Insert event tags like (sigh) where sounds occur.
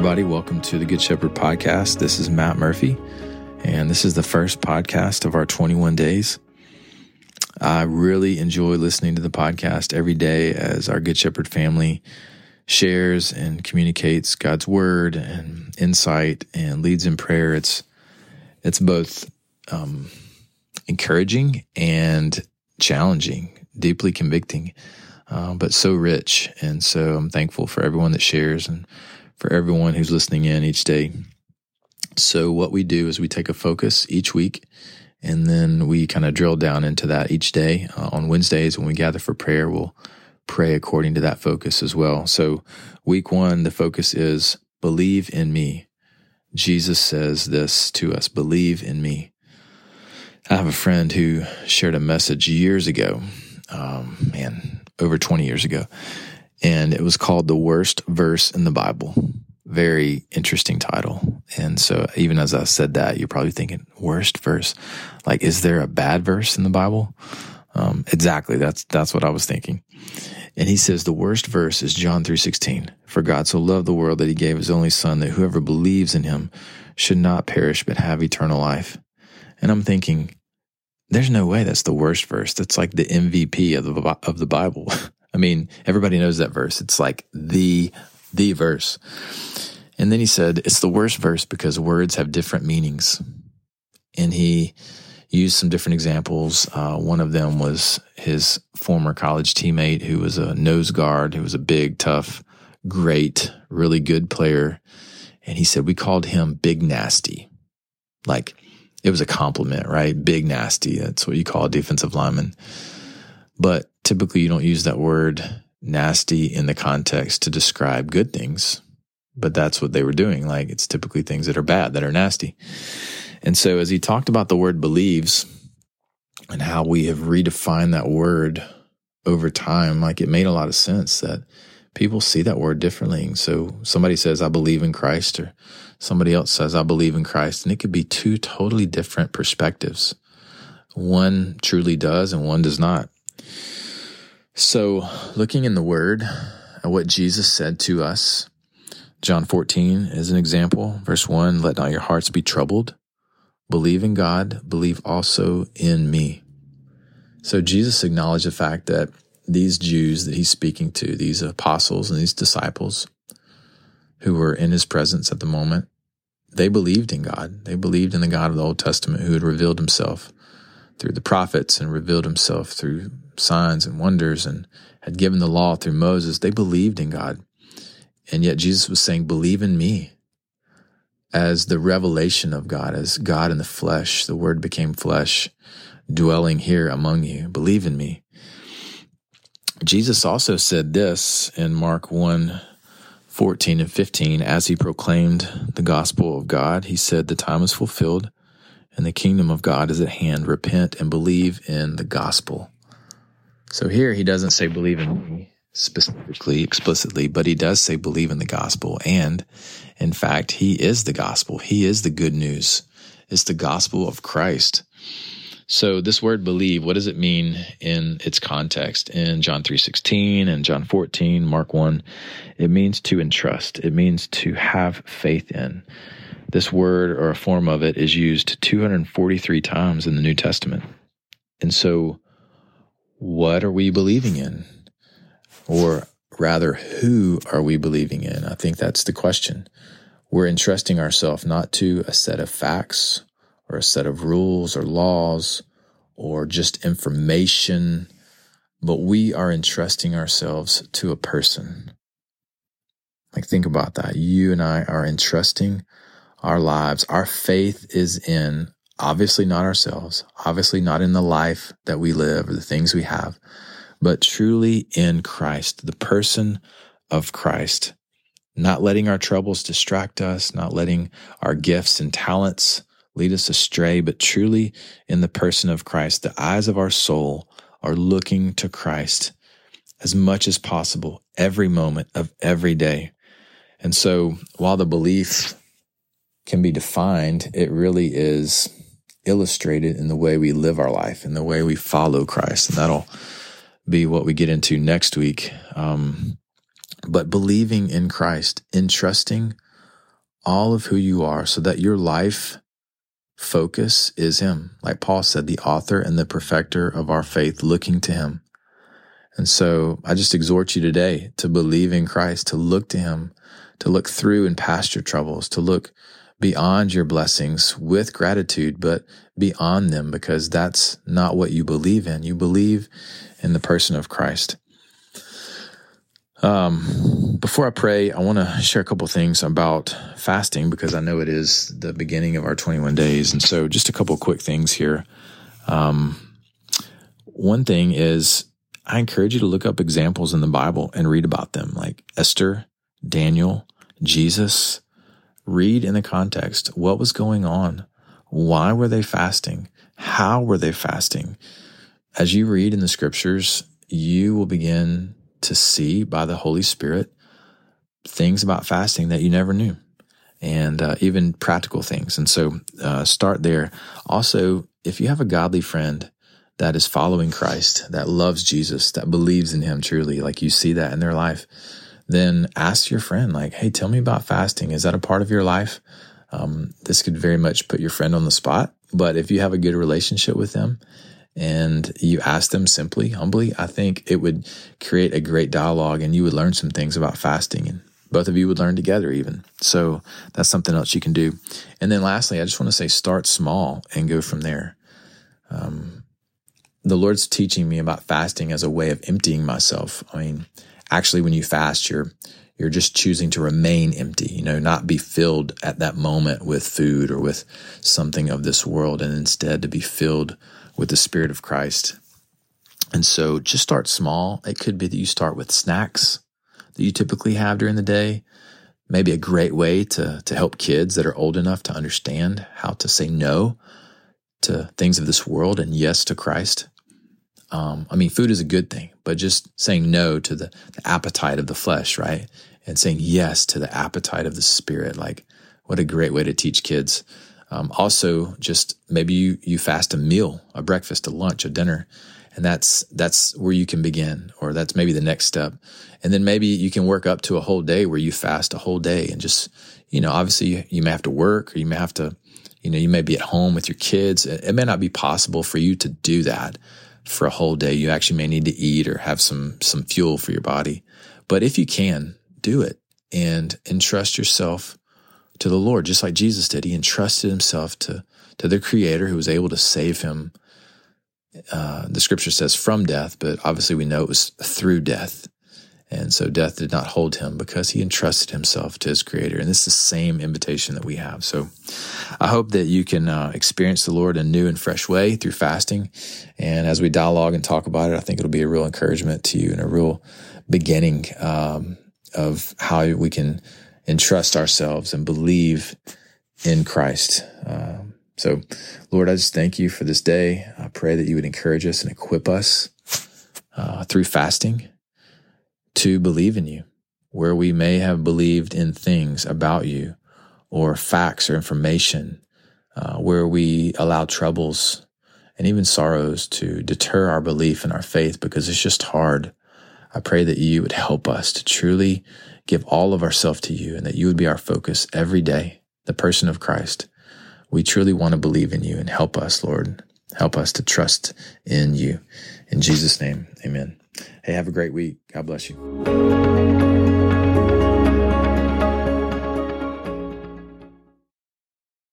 everybody. Welcome to the Good Shepherd podcast. This is Matt Murphy, and this is the first podcast of our 21 days. I really enjoy listening to the podcast every day as our Good Shepherd family shares and communicates God's word and insight and leads in prayer. It's it's both um, encouraging and challenging, deeply convicting, uh, but so rich. And so I'm thankful for everyone that shares and for everyone who's listening in each day. So what we do is we take a focus each week and then we kind of drill down into that each day. Uh, on Wednesdays, when we gather for prayer, we'll pray according to that focus as well. So, week one, the focus is believe in me. Jesus says this to us believe in me. I have a friend who shared a message years ago, um, man, over 20 years ago, and it was called The Worst Verse in the Bible. Very interesting title. And so, even as I said that, you're probably thinking, worst verse? Like, is there a bad verse in the Bible? Um, exactly. That's, that's what I was thinking. And he says the worst verse is John 3:16. For God so loved the world that he gave his only son that whoever believes in him should not perish but have eternal life. And I'm thinking there's no way that's the worst verse. That's like the MVP of the of the Bible. (laughs) I mean, everybody knows that verse. It's like the the verse. And then he said it's the worst verse because words have different meanings. And he used some different examples. Uh, one of them was his former college teammate who was a nose guard, who was a big, tough, great, really good player. And he said, we called him Big Nasty. Like it was a compliment, right? Big Nasty. That's what you call a defensive lineman. But typically you don't use that word nasty in the context to describe good things. But that's what they were doing. Like it's typically things that are bad, that are nasty. And so as he talked about the word believes and how we have redefined that word over time, like it made a lot of sense that people see that word differently. And So somebody says, I believe in Christ, or somebody else says, I believe in Christ. And it could be two totally different perspectives. One truly does and one does not. So looking in the word at what Jesus said to us, John 14 is an example. Verse 1 Let not your hearts be troubled. Believe in God, believe also in me. So Jesus acknowledged the fact that these Jews that he's speaking to, these apostles and these disciples who were in his presence at the moment, they believed in God. They believed in the God of the Old Testament who had revealed himself through the prophets and revealed himself through signs and wonders and had given the law through Moses. They believed in God. And yet Jesus was saying, believe in me as the revelation of God, as God in the flesh, the word became flesh, dwelling here among you. Believe in me. Jesus also said this in Mark 1 14 and 15 as he proclaimed the gospel of God. He said, The time is fulfilled and the kingdom of God is at hand. Repent and believe in the gospel. So here he doesn't say believe in me specifically, explicitly, but he does say believe in the gospel. And in fact, he is the gospel. He is the good news. It's the gospel of Christ. So this word believe, what does it mean in its context? In John 3:16 and John 14, Mark 1, it means to entrust. It means to have faith in. This word or a form of it is used 243 times in the New Testament. And so what are we believing in? Or rather, who are we believing in? I think that's the question. We're entrusting ourselves not to a set of facts or a set of rules or laws or just information, but we are entrusting ourselves to a person. Like, think about that. You and I are entrusting our lives. Our faith is in, obviously not ourselves, obviously not in the life that we live or the things we have, but truly in Christ, the person of Christ, not letting our troubles distract us, not letting our gifts and talents lead us astray, but truly in the person of Christ. The eyes of our soul are looking to Christ as much as possible every moment of every day. And so while the belief can be defined, it really is illustrated in the way we live our life and the way we follow Christ. And that'll be what we get into next week. Um, but believing in Christ, entrusting all of who you are so that your life focus is Him. Like Paul said, the author and the perfecter of our faith, looking to Him. And so I just exhort you today to believe in Christ, to look to Him, to look through and past your troubles, to look beyond your blessings with gratitude, but beyond them because that's not what you believe in. You believe in the person of Christ. Um, before I pray, I want to share a couple things about fasting because I know it is the beginning of our 21 days. And so just a couple quick things here. Um, one thing is I encourage you to look up examples in the Bible and read about them like Esther, Daniel, Jesus. Read in the context. What was going on? Why were they fasting? How were they fasting? As you read in the scriptures, you will begin to see by the Holy Spirit things about fasting that you never knew and uh, even practical things. And so uh, start there. Also, if you have a godly friend that is following Christ, that loves Jesus, that believes in him truly, like you see that in their life, then ask your friend, like, hey, tell me about fasting. Is that a part of your life? Um, this could very much put your friend on the spot. But if you have a good relationship with them and you ask them simply, humbly, I think it would create a great dialogue and you would learn some things about fasting and both of you would learn together even. So that's something else you can do. And then lastly, I just want to say start small and go from there. Um, the Lord's teaching me about fasting as a way of emptying myself. I mean, actually, when you fast, you're you're just choosing to remain empty, you know, not be filled at that moment with food or with something of this world, and instead to be filled with the Spirit of Christ. And so just start small. It could be that you start with snacks that you typically have during the day. Maybe a great way to, to help kids that are old enough to understand how to say no to things of this world and yes to Christ. Um, I mean, food is a good thing, but just saying no to the, the appetite of the flesh, right? and saying yes to the appetite of the spirit. Like, what a great way to teach kids. Um, also, just maybe you you fast a meal, a breakfast, a lunch, a dinner, and that's that's where you can begin, or that's maybe the next step. And then maybe you can work up to a whole day where you fast a whole day, and just you know, obviously you, you may have to work, or you may have to, you know, you may be at home with your kids. It, it may not be possible for you to do that for a whole day. You actually may need to eat or have some some fuel for your body. But if you can, do it and entrust yourself to the Lord, just like Jesus did. He entrusted himself to, to the Creator who was able to save him. Uh, the scripture says from death, but obviously we know it was through death. And so death did not hold him because he entrusted himself to his creator. And this is the same invitation that we have. So I hope that you can uh, experience the Lord in a new and fresh way through fasting. And as we dialogue and talk about it, I think it'll be a real encouragement to you and a real beginning um, of how we can entrust ourselves and believe in Christ. Um, so, Lord, I just thank you for this day. I pray that you would encourage us and equip us uh, through fasting to believe in you, where we may have believed in things about you or facts or information, uh, where we allow troubles and even sorrows to deter our belief in our faith because it's just hard I pray that you would help us to truly give all of ourselves to you and that you would be our focus every day, the person of Christ. We truly want to believe in you and help us, Lord. Help us to trust in you. In Jesus' name, amen. Hey, have a great week. God bless you.